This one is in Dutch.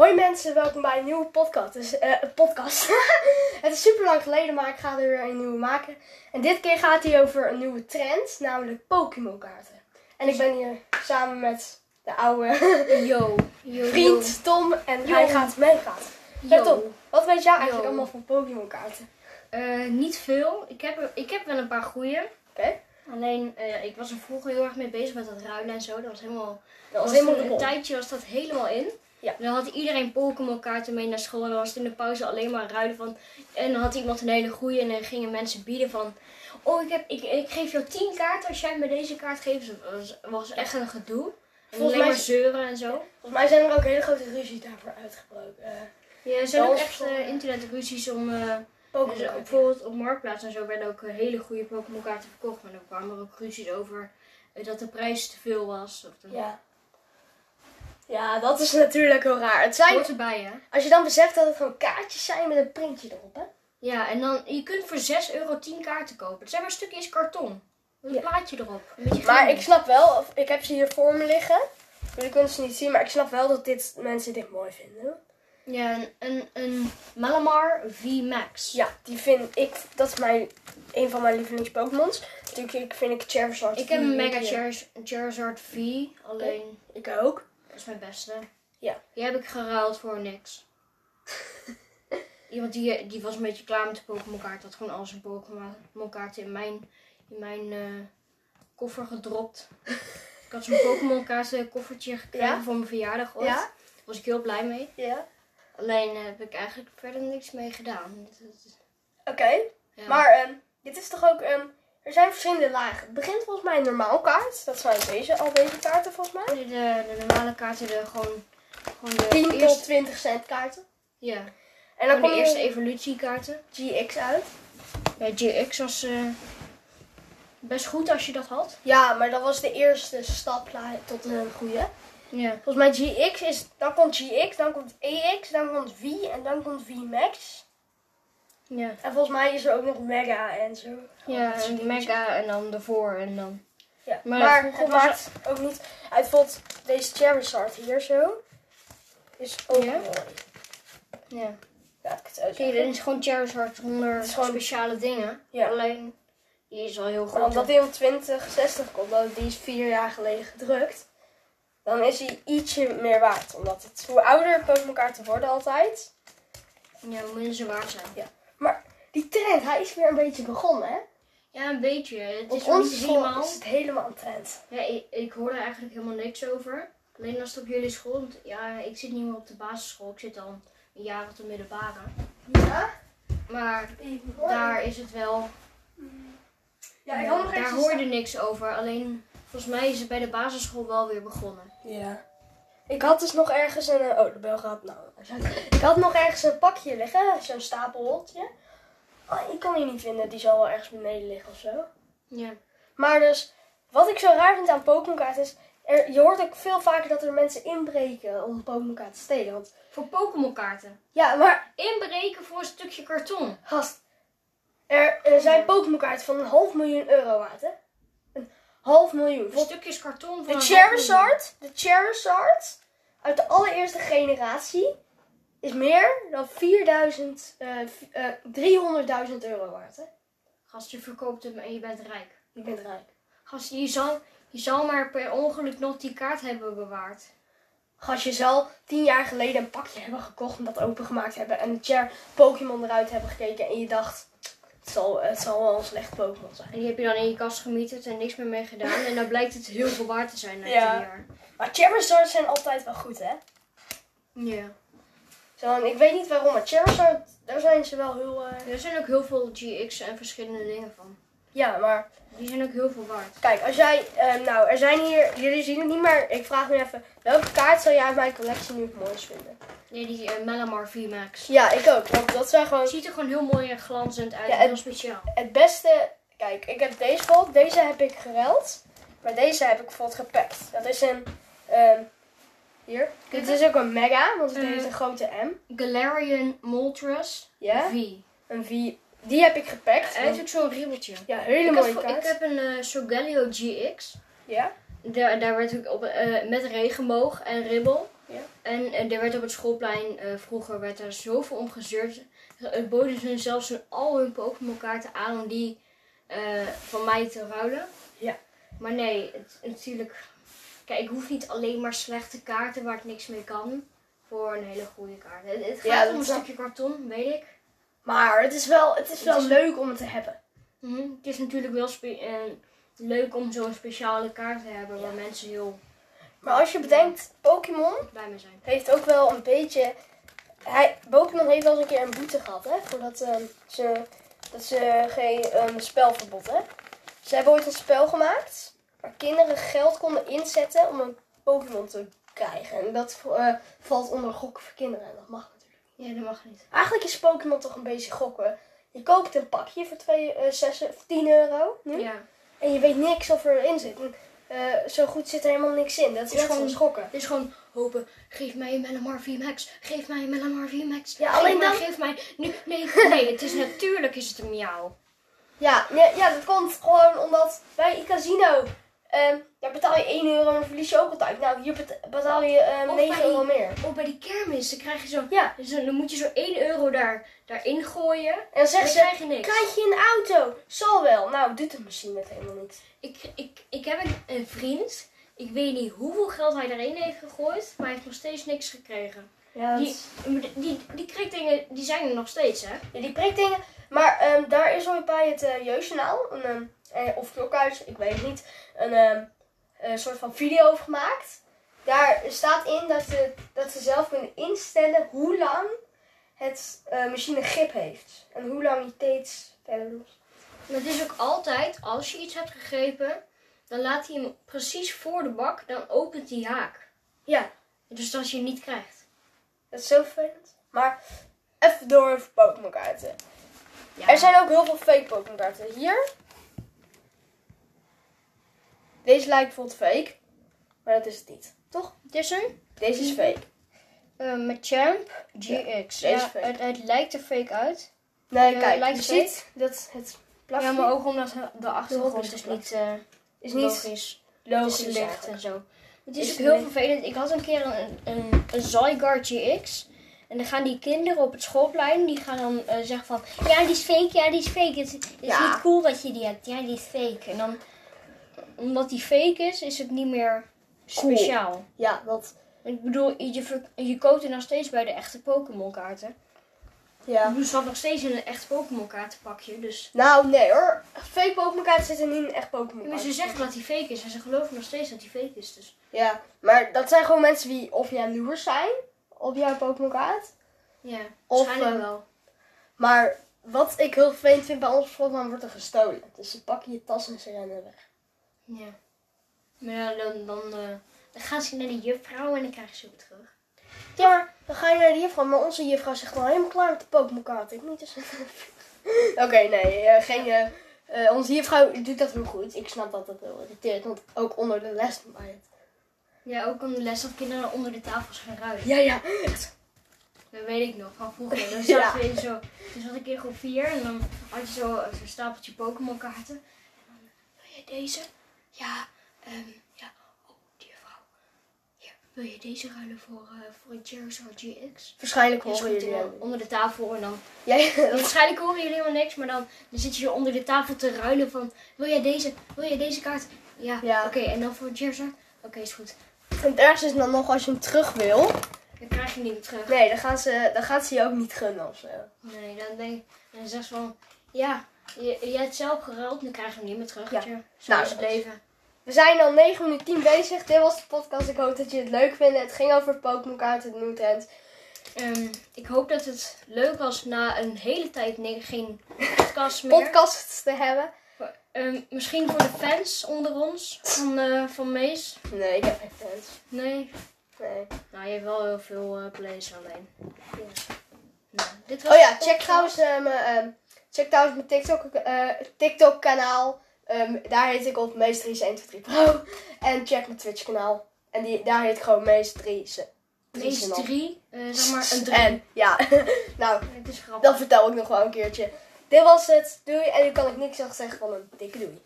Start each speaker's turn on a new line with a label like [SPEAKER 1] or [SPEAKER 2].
[SPEAKER 1] Hoi mensen, welkom bij een nieuwe podcast. Dus, eh, podcast. het is super lang geleden, maar ik ga er weer een nieuwe maken. En dit keer gaat hij over een nieuwe trend, namelijk Pokémon kaarten. En ik ben hier samen met de oude
[SPEAKER 2] Yo. yo
[SPEAKER 1] vriend Tom en hij gaat meepraten.
[SPEAKER 2] Yo.
[SPEAKER 1] Hey Tom, wat weet jij eigenlijk allemaal van Pokémon kaarten?
[SPEAKER 2] Eh, niet veel. Ik heb, ik heb wel een paar goeie.
[SPEAKER 1] Oké?
[SPEAKER 2] Alleen, eh, ik was er vroeger heel erg mee bezig met dat ruilen en zo. Dat was helemaal...
[SPEAKER 1] Dat was
[SPEAKER 2] was
[SPEAKER 1] helemaal
[SPEAKER 2] een, een tijdje was dat helemaal in.
[SPEAKER 1] Ja.
[SPEAKER 2] Dan had iedereen Pokémon kaarten mee naar school. En dan was het in de pauze alleen maar ruilen van... En dan had iemand een hele goeie. En dan gingen mensen bieden van... Oh, ik, heb, ik, ik geef jou 10 kaarten als jij me deze kaart geeft. Het was, was echt een gedoe. En
[SPEAKER 1] Volgens mij
[SPEAKER 2] zeuren en zo.
[SPEAKER 1] Volgens mij zijn er ook hele grote ruzies daarvoor uitgebroken. Eh
[SPEAKER 2] Ja, er zijn
[SPEAKER 1] Dat
[SPEAKER 2] ook echt
[SPEAKER 1] voor-
[SPEAKER 2] eh, internetruzies om... eh, Dus,
[SPEAKER 1] kaarten.
[SPEAKER 2] bijvoorbeeld op Marktplaats en zo werden ook eh, hele goede Pokémon kaarten verkocht. Maar dan kwamen er ook ruzies over eh, dat de prijs te veel was. Of.
[SPEAKER 1] Ja. Ja, dat is natuurlijk heel raar. Het zijn
[SPEAKER 2] Hoort erbij, hè?
[SPEAKER 1] Als je dan beseft dat het gewoon kaartjes zijn met een printje erop, hè?
[SPEAKER 2] Ja, en dan, je kunt voor 6 euro 10 kaarten kopen. Het zijn maar stukjes karton. Met een
[SPEAKER 1] Ja.
[SPEAKER 2] plaatje erop. Een beetje
[SPEAKER 1] Maar ik snap wel, of- ik heb ze hier voor me liggen. Jullie kunnen ze niet zien, maar ik snap wel dat dit, mensen dit mooi vinden.
[SPEAKER 2] Ja, een, een, een Malamar V Max.
[SPEAKER 1] Ja, die vind ik, dat is mijn, een van mijn lievelings Pokémons. Natuurlijk ik vind ik Charizard.
[SPEAKER 2] Ik heb een Mega Charizard V. Alleen,
[SPEAKER 1] Ik ook.
[SPEAKER 2] Is mijn beste.
[SPEAKER 1] Ja.
[SPEAKER 2] Die heb ik geruild voor niks. Iemand die, die was een beetje klaar met de Pokémon kaart. Had gewoon al zijn Pokémon kaarten in mijn, in mijn eh, koffer gedropt. ik had zo'n Pokémon kaarten koffertje gekregen
[SPEAKER 1] Ja?
[SPEAKER 2] voor mijn verjaardag ooit.
[SPEAKER 1] Ja?
[SPEAKER 2] Daar was ik heel blij mee.
[SPEAKER 1] Ja.
[SPEAKER 2] Alleen heb ik eigenlijk verder niks mee gedaan.
[SPEAKER 1] Oké.
[SPEAKER 2] ja.
[SPEAKER 1] Maar ehm, dit is toch ook, ehm, er zijn verschillende lagen. Het begint volgens mij een normaal kaart. Dat zijn deze, al deze kaarten volgens mij.
[SPEAKER 2] de, de, de normale kaarten, de, gewoon, gewoon de
[SPEAKER 1] 10 tot
[SPEAKER 2] eerste,
[SPEAKER 1] 20 cent kaarten.
[SPEAKER 2] ja,
[SPEAKER 1] En dan
[SPEAKER 2] gewoon
[SPEAKER 1] komt
[SPEAKER 2] de eerste evolutiekaarten.
[SPEAKER 1] GX uit.
[SPEAKER 2] Ja, GX was eh, best goed als je dat had.
[SPEAKER 1] Ja, maar dat was de eerste stap tot een goede.
[SPEAKER 2] Ja.
[SPEAKER 1] Volgens mij GX is, dan komt GX, dan komt EX, dan komt V en dan komt V Max.
[SPEAKER 2] Ja,
[SPEAKER 1] En volgens mij is er ook nog Mega en zo.
[SPEAKER 2] ja
[SPEAKER 1] Dat
[SPEAKER 2] mega en dan ervoor en dan...
[SPEAKER 1] Ja.
[SPEAKER 2] Maar
[SPEAKER 1] het maakt ook niet uit. Bijvoorbeeld deze Charizard hier zo. Is ook
[SPEAKER 2] Ja?
[SPEAKER 1] mooi.
[SPEAKER 2] Ja.
[SPEAKER 1] Laat ik het uit.
[SPEAKER 2] Kijk, dit is gewoon Charizard zonder
[SPEAKER 1] is gewoon-
[SPEAKER 2] speciale dingen.
[SPEAKER 1] Ja.
[SPEAKER 2] Alleen, die is wel heel goed.
[SPEAKER 1] Maar omdat hij om 2060 komt, want die is vier jaar geleden gedrukt. Dan is hij ietsje meer waard. Omdat het, hoe ouder Pokémon kaarten worden altijd.
[SPEAKER 2] Ja, hoe minder ze waard zijn.
[SPEAKER 1] Maar die trend, hij is weer een beetje begonnen hè.
[SPEAKER 2] Ja, een beetje. Het is
[SPEAKER 1] Op
[SPEAKER 2] niet
[SPEAKER 1] school
[SPEAKER 2] helemaal...
[SPEAKER 1] is het helemaal een trend.
[SPEAKER 2] Ja, ik, ik hoor er eigenlijk helemaal niks over. Alleen als het op jullie school... Want ja, ik zit niet meer op de basisschool. Ik zit al een jaar op de middelbare.
[SPEAKER 1] Ja?
[SPEAKER 2] Maar daar is het wel...
[SPEAKER 1] Ja, ik had nog
[SPEAKER 2] daar
[SPEAKER 1] eens
[SPEAKER 2] hoor je niks over. Alleen, volgens mij is het bij de basisschool wel weer begonnen.
[SPEAKER 1] Ja. Ik had dus nog ergens een... eh, Oh, de bel gaat... Nou, ik had nog ergens een pakje liggen. Zo'n stapelholtje. Oh, ik kan die niet vinden. Die zal wel ergens beneden liggen of zo.
[SPEAKER 2] Ja.
[SPEAKER 1] Maar dus, wat ik zo raar vind aan Pokémon kaarten is... Er, je hoort ook veel vaker dat er mensen inbreken om Pokémon kaarten te stelen. Want
[SPEAKER 2] Voor Pokémon kaarten.
[SPEAKER 1] ja, maar
[SPEAKER 2] Inbreken voor een stukje karton.
[SPEAKER 1] gast... Er, er zijn Pokémon kaarten van een half miljoen euro waard, hè? Een half miljoen.
[SPEAKER 2] Voor stukjes karton van
[SPEAKER 1] De Charizard, de Charizard uit de allereerste generatie is meer dan 4000, eh, v- eh, 300.000 euro waard. Hè?
[SPEAKER 2] Gast, je verkoopt hem en je bent rijk.
[SPEAKER 1] Je bent rijk.
[SPEAKER 2] Gast, je zal, je zal maar per ongeluk nog die kaart hebben bewaard.
[SPEAKER 1] Als je zal tien jaar geleden een pakje hebben gekocht en dat opengemaakt hebben en de Char Pokémon eruit hebben gekeken en je dacht, het zal, het zal wel een slecht Pokémon zijn.
[SPEAKER 2] En die heb je dan in je kast gemieterd en niks meer mee gedaan. En dan blijkt het heel veel waard te zijn na
[SPEAKER 1] Ja.
[SPEAKER 2] tien jaar.
[SPEAKER 1] Maar Charizards zijn altijd wel goed, hè?
[SPEAKER 2] Ja.
[SPEAKER 1] Zo, ik weet niet waarom, maar Charizard, daar zijn ze wel heel... eh,
[SPEAKER 2] Er zijn ook heel veel GX en verschillende dingen van.
[SPEAKER 1] Ja, maar
[SPEAKER 2] Die zijn ook heel veel waard.
[SPEAKER 1] Kijk, als jij, eh, nou, er zijn hier, jullie zien het niet, maar ik vraag nu even, welke kaart zou jij uit mijn collectie nu het mooist vinden?
[SPEAKER 2] Nee, die eh, Malamar V-Max.
[SPEAKER 1] Ja, ik ook, want dat zijn gewoon
[SPEAKER 2] Het ziet er gewoon heel mooi en glanzend uit.
[SPEAKER 1] Ja,
[SPEAKER 2] en heel speciaal.
[SPEAKER 1] het beste. Kijk, ik heb deze bijvoorbeeld, deze heb ik gereld, maar deze heb ik bijvoorbeeld gepakt. Dat is een, ehm, hier, dit is ook een mega, want het
[SPEAKER 2] Eh.
[SPEAKER 1] heeft een grote M.
[SPEAKER 2] Galarian Moltres
[SPEAKER 1] Ja,
[SPEAKER 2] V.
[SPEAKER 1] een V, die heb ik gepakt.
[SPEAKER 2] Hij heeft ook zo'n ribbeltje.
[SPEAKER 1] Ja,
[SPEAKER 2] Ik,
[SPEAKER 1] mooie kaart.
[SPEAKER 2] ik heb een eh Sogaleo GX.
[SPEAKER 1] Ja,
[SPEAKER 2] Daar, daar werd ook op, eh, met regenboog en ribbel.
[SPEAKER 1] Ja.
[SPEAKER 2] En eh, er werd op het schoolplein, eh, vroeger werd er zoveel om gezeurd. Het boden ze zelfs hun, al hun Pokémon kaarten aan om die eh, van mij te ruilen.
[SPEAKER 1] Ja.
[SPEAKER 2] Maar nee, het, natuurlijk... Kijk, ik hoef niet alleen maar slechte kaarten waar ik niks mee kan. Voor een hele goede kaart. Het, gaat om een stukje karton, weet ik.
[SPEAKER 1] Maar het is wel, het is wel
[SPEAKER 2] is-
[SPEAKER 1] leuk om het te hebben.
[SPEAKER 2] Mhm. Het is natuurlijk wel eh, leuk om zo'n speciale kaart te hebben waar mensen heel
[SPEAKER 1] Maar als je bedenkt, Pokémon
[SPEAKER 2] zijn.
[SPEAKER 1] heeft ook wel een beetje... Hij, Pokémon heeft wel eens een keer een boete gehad, hè? Voordat ehm, ze, dat ze geen ehm, spelverbod, hè? Ze hebben ooit een spel gemaakt waar kinderen geld konden inzetten om een Pokémon te krijgen. En dat eh, valt onder gokken voor kinderen. En dat mag natuurlijk.
[SPEAKER 2] Ja, dat mag niet.
[SPEAKER 1] Eigenlijk is Pokémon toch een beetje gokken. Je koopt een pakje voor 2, eh, 6, of 10 euro nu.
[SPEAKER 2] Ja.
[SPEAKER 1] En je weet niks of erin zit. En, eh, zo goed zit er helemaal niks in. Dat is
[SPEAKER 2] is
[SPEAKER 1] gewoon
[SPEAKER 2] gewoon-
[SPEAKER 1] schokken.
[SPEAKER 2] Het is gewoon hopen. Geef mij een Melamar VMAX. Geef mij een Melamar VMAX.
[SPEAKER 1] Ja,
[SPEAKER 2] Geef
[SPEAKER 1] alleen
[SPEAKER 2] mij,
[SPEAKER 1] dan-
[SPEAKER 2] Geef mij. Nu, nee, nee, het is natuurlijk is het een miauw.
[SPEAKER 1] Ja, ja, ja, dat komt gewoon omdat bij een casino ehm daar betaal je 1 euro en dan verlies je ook altijd. Nou, hier bet- betaal je ehm
[SPEAKER 2] Of
[SPEAKER 1] 9
[SPEAKER 2] bij die-
[SPEAKER 1] euro meer.
[SPEAKER 2] Of bij die kermis, dan krijg je zo.
[SPEAKER 1] Ja,
[SPEAKER 2] zo- Dan moet je zo 1 euro daar, daarin gooien.
[SPEAKER 1] en dan
[SPEAKER 2] En dan
[SPEAKER 1] zeggen ze,
[SPEAKER 2] krijg je niks.
[SPEAKER 1] krijg je een auto? Zal wel. Nou, doet de machine het helemaal niet.
[SPEAKER 2] Ik, ik, ik heb een, een vriend. Ik weet niet hoeveel geld hij daarin heeft gegooid. Maar hij heeft nog steeds niks gekregen.
[SPEAKER 1] Ja,
[SPEAKER 2] Die, die, die kreegdingen die zijn er nog steeds, hè?
[SPEAKER 1] Ja, die prikdingen. Maar ehm, daar is ooit bij het uh, Jeugdjournaal, een, eh, of Klokhuis, ik weet het niet, een, ehm, een soort van video over gemaakt. Daar staat in dat ze, dat ze zelf kunnen instellen hoe lang het eh, machine grip heeft. En hoe lang je steeds verder.
[SPEAKER 2] En het is ook altijd, als je iets hebt gegrepen, dan laat hij hem precies voor de bak, dan opent die haak.
[SPEAKER 1] Ja,
[SPEAKER 2] Dus dat je hem niet krijgt.
[SPEAKER 1] dat is zo vervelend. Maar even door over Pokémon kaarten.
[SPEAKER 2] Ja.
[SPEAKER 1] Er zijn ook heel veel fake Pokémon kaarten. Hier. Deze lijkt bijvoorbeeld fake. Maar dat is het niet. Toch?
[SPEAKER 2] Het is een
[SPEAKER 1] Deze is fake.
[SPEAKER 2] eh, met Champ GX.
[SPEAKER 1] Ja,
[SPEAKER 2] Ja,
[SPEAKER 1] deze is fake.
[SPEAKER 2] het, het lijkt er fake uit.
[SPEAKER 1] Nee,
[SPEAKER 2] Ja,
[SPEAKER 1] kijk,
[SPEAKER 2] lijkt
[SPEAKER 1] je
[SPEAKER 2] fake.
[SPEAKER 1] ziet dat het plafje
[SPEAKER 2] Ja, maar ook omdat de achtergrond
[SPEAKER 1] is
[SPEAKER 2] is niet, eh
[SPEAKER 1] is niet
[SPEAKER 2] logisch.
[SPEAKER 1] Logisch.
[SPEAKER 2] is licht
[SPEAKER 1] eigenlijk.
[SPEAKER 2] en zo. Het
[SPEAKER 1] Is
[SPEAKER 2] is ook heel
[SPEAKER 1] licht?
[SPEAKER 2] vervelend. Ik had een keer een, een, een Zygarde GX. En dan gaan die kinderen op het schoolplein, die gaan dan eh, zeggen van... Ja, die is fake, ja, die is fake. Het, het is
[SPEAKER 1] Ja.
[SPEAKER 2] niet cool dat je die hebt. Ja, die is fake. En dan, omdat die fake is, is het niet meer
[SPEAKER 1] Cool.
[SPEAKER 2] speciaal.
[SPEAKER 1] Ja, dat.
[SPEAKER 2] Ik bedoel, je, je koopt er nog steeds bij de echte Pokémon kaarten.
[SPEAKER 1] Ja.
[SPEAKER 2] Ik bedoel, ze had nog steeds in een echt Pokémon kaartenpakje. Dus
[SPEAKER 1] Nou, nee hoor. Fake Pokémon kaarten zitten niet in echt Pokémon
[SPEAKER 2] maar ze zeggen dat hij fake is. En ze geloven nog steeds dat hij fake is. Dus
[SPEAKER 1] Ja, maar dat zijn gewoon mensen die of jaloers zijn op jouw Pokémon kaart.
[SPEAKER 2] ja,
[SPEAKER 1] Of,
[SPEAKER 2] waarschijnlijk
[SPEAKER 1] eh,
[SPEAKER 2] wel.
[SPEAKER 1] Maar wat ik heel vervelend vind bij ons bijvoorbeeld, dan wordt er gestolen. Dus ze pakken je tas en ze rennen weg.
[SPEAKER 2] Ja. Maar ja, dan, dan, eh, dan gaan ze naar de juffrouw en dan krijgen ze hem terug.
[SPEAKER 1] Ja, maar dan ga je naar de juffrouw. Maar onze juffrouw zegt gewoon helemaal klaar met de Pokémon kaart. Ik niet dus. Oké, nee. eh, geen, eh, onze juffrouw doet dat heel goed. Ik snap dat dat heel irriteert. Want ook onder de les bij het.
[SPEAKER 2] Ja, ook aan de les dat kinderen onder de tafels gaan ruilen.
[SPEAKER 1] Ja, ja.
[SPEAKER 2] Dat weet ik nog van vroeger. Dan
[SPEAKER 1] Ja.
[SPEAKER 2] we in zo, toen zat ik in groep 4 en dan had je zo zo'n stapeltje Pokémon kaarten. En dan, wil je deze? Ja, ehm, ja. Oh, die vrouw. Hier, wil je deze ruilen voor, eh voor een Charizard GX?
[SPEAKER 1] Waarschijnlijk horen jullie hem.
[SPEAKER 2] dan onder de tafel en dan
[SPEAKER 1] Ja, ja.
[SPEAKER 2] Waarschijnlijk horen jullie helemaal niks, maar dan, dan zit je onder de tafel te ruilen van... Wil jij deze? Wil jij deze kaart? Ja,
[SPEAKER 1] Ja.
[SPEAKER 2] oké. en dan voor Jersey? Oké, is goed.
[SPEAKER 1] En het ergste is dan nog als je hem terug wil.
[SPEAKER 2] Dan krijg je hem niet meer terug.
[SPEAKER 1] Nee, dan, gaan ze, dan gaat ze je ook niet gunnen of zo.
[SPEAKER 2] Nee, dan denk ik... Dan zegt ze van... Ja, je, je hebt zelf geruild, dan krijg je hem niet meer terug.
[SPEAKER 1] Ja.
[SPEAKER 2] Zo
[SPEAKER 1] Nou,
[SPEAKER 2] is het leven.
[SPEAKER 1] We zijn al 9 minuten 10 bezig. Dit was de podcast. Ik hoop dat je het leuk vindt. Het ging over Pokémon het Newtend.
[SPEAKER 2] Ehm, ik hoop dat het leuk was na een hele tijd nee, geen podcast meer.
[SPEAKER 1] Podcasts te hebben.
[SPEAKER 2] Ehm, misschien voor de fans onder ons van, eh, van Mees.
[SPEAKER 1] Nee, ik heb geen fans.
[SPEAKER 2] Nee.
[SPEAKER 1] Nee.
[SPEAKER 2] Nou, je hebt wel heel veel eh plays alleen.
[SPEAKER 1] Ja.
[SPEAKER 2] Nou, dit was
[SPEAKER 1] Oh ja, check trouwens eh, mijn, ehm, check trouwens mijn TikTok, eh, TikTok kanaal. Ehm, daar heet ik op Meest 3 Pro. En check mijn Twitch kanaal. En die, daar heet ik gewoon Meest 3
[SPEAKER 2] Meest drie, eh, zeg maar een drie.
[SPEAKER 1] En ja, nou,
[SPEAKER 2] Het is grappig.
[SPEAKER 1] dat vertel ik nog wel een keertje. Dit was het. Doei. En nu kan ik niks zeggen van een dikke doei.